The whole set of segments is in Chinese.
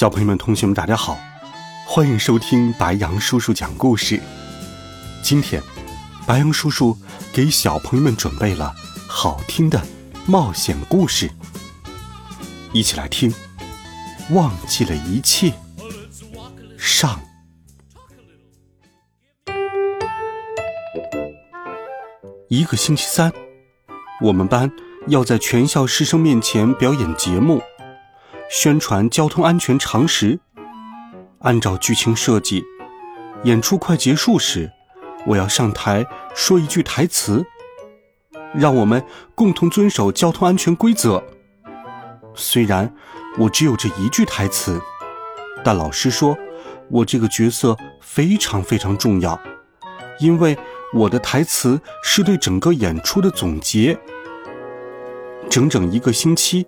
小朋友们、同学们，大家好，欢迎收听白羊叔叔讲故事。今天，白羊叔叔给小朋友们准备了好听的冒险故事，一起来听。忘记了一切，上。一个星期三，我们班要在全校师生面前表演节目。宣传交通安全常识。按照剧情设计，演出快结束时，我要上台说一句台词，让我们共同遵守交通安全规则。虽然我只有这一句台词，但老师说我这个角色非常非常重要，因为我的台词是对整个演出的总结。整整一个星期。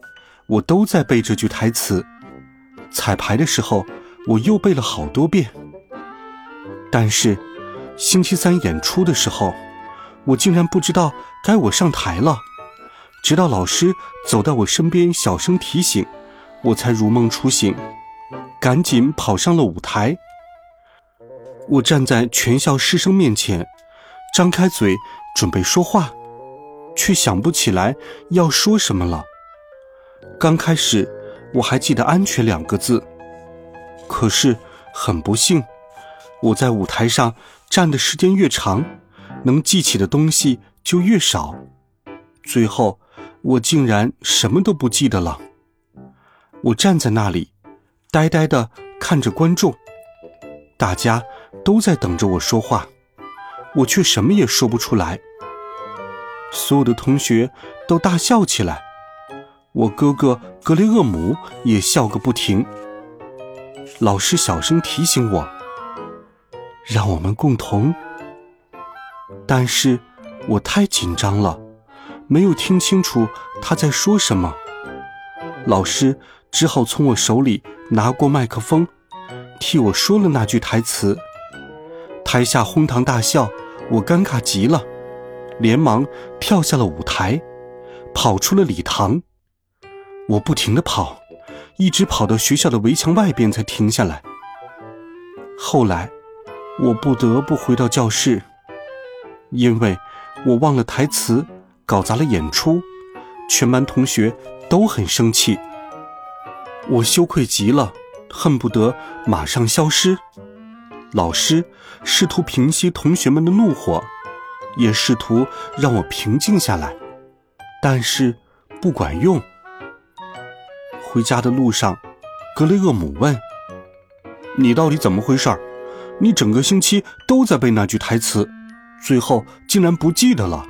我都在背这句台词，彩排的时候我又背了好多遍。但是星期三演出的时候，我竟然不知道该我上台了。直到老师走到我身边，小声提醒，我才如梦初醒，赶紧跑上了舞台。我站在全校师生面前，张开嘴准备说话，却想不起来要说什么了。刚开始我还记得“安全”两个字，可是很不幸，我在舞台上站的时间越长，能记起的东西就越少，最后我竟然什么都不记得了。我站在那里，呆呆的看着观众，大家都在等着我说话，我却什么也说不出来。所有的同学都大笑起来。我哥哥格雷厄姆也笑个不停。老师小声提醒我：“让我们共同。”但是，我太紧张了，没有听清楚他在说什么。老师只好从我手里拿过麦克风，替我说了那句台词。台下哄堂大笑，我尴尬极了，连忙跳下了舞台，跑出了礼堂。我不停的跑，一直跑到学校的围墙外边才停下来。后来，我不得不回到教室，因为我忘了台词，搞砸了演出，全班同学都很生气。我羞愧极了，恨不得马上消失。老师试图平息同学们的怒火，也试图让我平静下来，但是不管用。回家的路上，格雷厄姆问：“你到底怎么回事儿？你整个星期都在背那句台词，最后竟然不记得了。”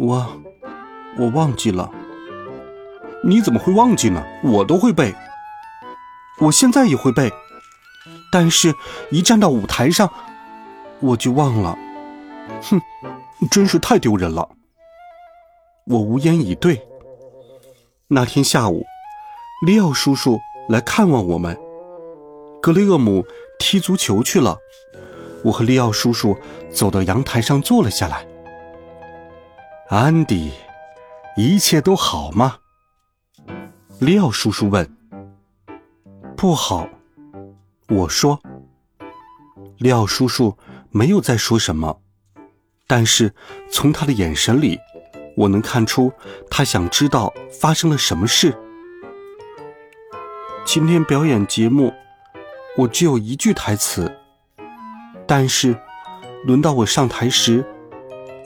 我，我忘记了。你怎么会忘记呢？我都会背，我现在也会背，但是一站到舞台上，我就忘了。哼，真是太丢人了。我无言以对。那天下午，利奥叔叔来看望我们。格雷厄姆踢足球去了，我和利奥叔叔走到阳台上坐了下来。安迪，一切都好吗？利奥叔叔问。不好，我说。利奥叔叔没有再说什么，但是从他的眼神里。我能看出，他想知道发生了什么事。今天表演节目，我只有一句台词，但是轮到我上台时，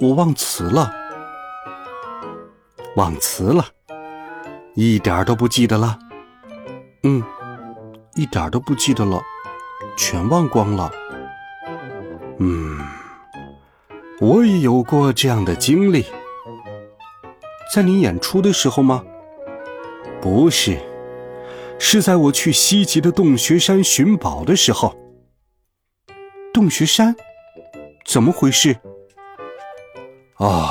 我忘词了。忘词了，一点都不记得了。嗯，一点都不记得了，全忘光了。嗯，我也有过这样的经历。在你演出的时候吗？不是，是在我去西极的洞穴山寻宝的时候。洞穴山，怎么回事？哦，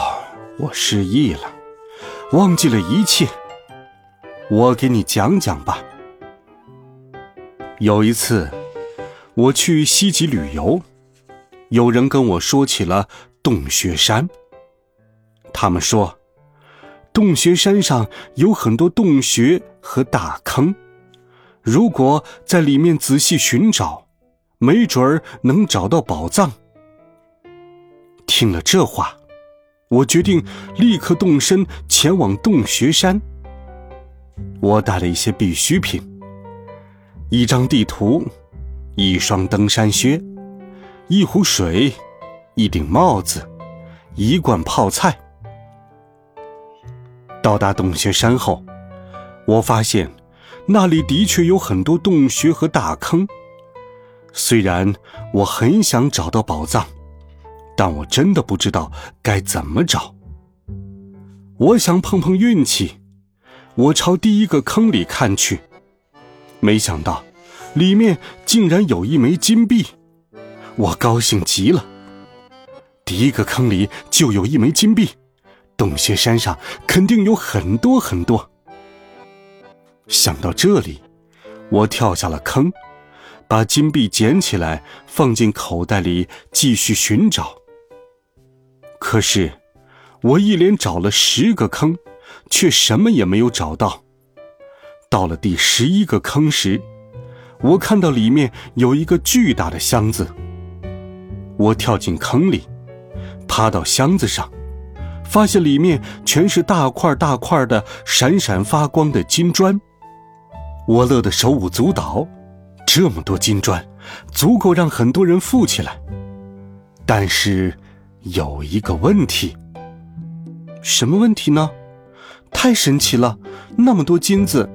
我失忆了，忘记了一切。我给你讲讲吧。有一次，我去西极旅游，有人跟我说起了洞穴山。他们说，洞穴山上有很多洞穴和大坑，如果在里面仔细寻找。没准儿能找到宝藏。听了这话，我决定立刻动身前往洞穴山。我带了一些必需品：一张地图，一双登山靴，一壶水，一顶帽子，一罐泡菜。到达洞穴山后，我发现那里的确有很多洞穴和大坑。虽然我很想找到宝藏，但我真的不知道该怎么找。我想碰碰运气，我朝第一个坑里看去，没想到里面竟然有一枚金币，我高兴极了。第一个坑里就有一枚金币，洞穴山上肯定有很多很多。想到这里，我跳下了坑。把金币捡起来，放进口袋里，继续寻找。可是，我一连找了十个坑，却什么也没有找到。到了第十一个坑时，我看到里面有一个巨大的箱子。我跳进坑里，趴到箱子上，发现里面全是大块大块的、闪闪发光的金砖。我乐得手舞足蹈。这么多金砖，足够让很多人富起来。但是有一个问题，什么问题呢？太神奇了，那么多金子。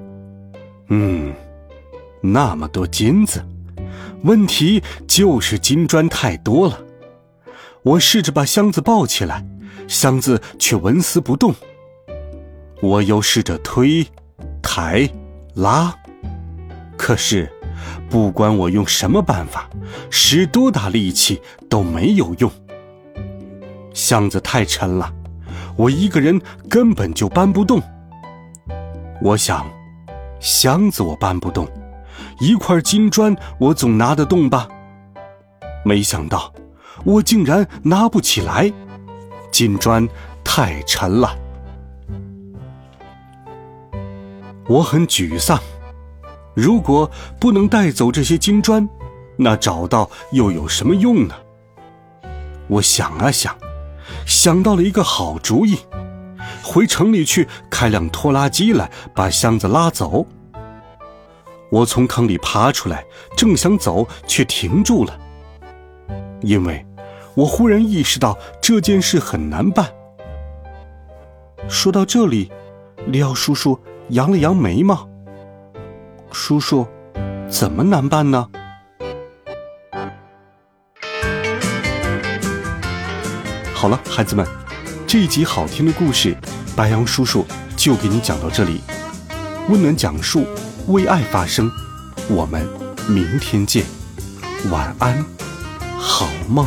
嗯，那么多金子，问题就是金砖太多了。我试着把箱子抱起来，箱子却纹丝不动。我又试着推、抬、拉，可是。不管我用什么办法，使多大力气都没有用。箱子太沉了，我一个人根本就搬不动。我想，箱子我搬不动，一块金砖我总拿得动吧？没想到，我竟然拿不起来，金砖太沉了，我很沮丧。如果不能带走这些金砖，那找到又有什么用呢？我想啊想，想到了一个好主意，回城里去开辆拖拉机来把箱子拉走。我从坑里爬出来，正想走，却停住了，因为我忽然意识到这件事很难办。说到这里，里奥叔叔扬了扬眉毛。叔叔，怎么难办呢？好了，孩子们，这一集好听的故事，白羊叔叔就给你讲到这里。温暖讲述，为爱发声，我们明天见，晚安，好梦。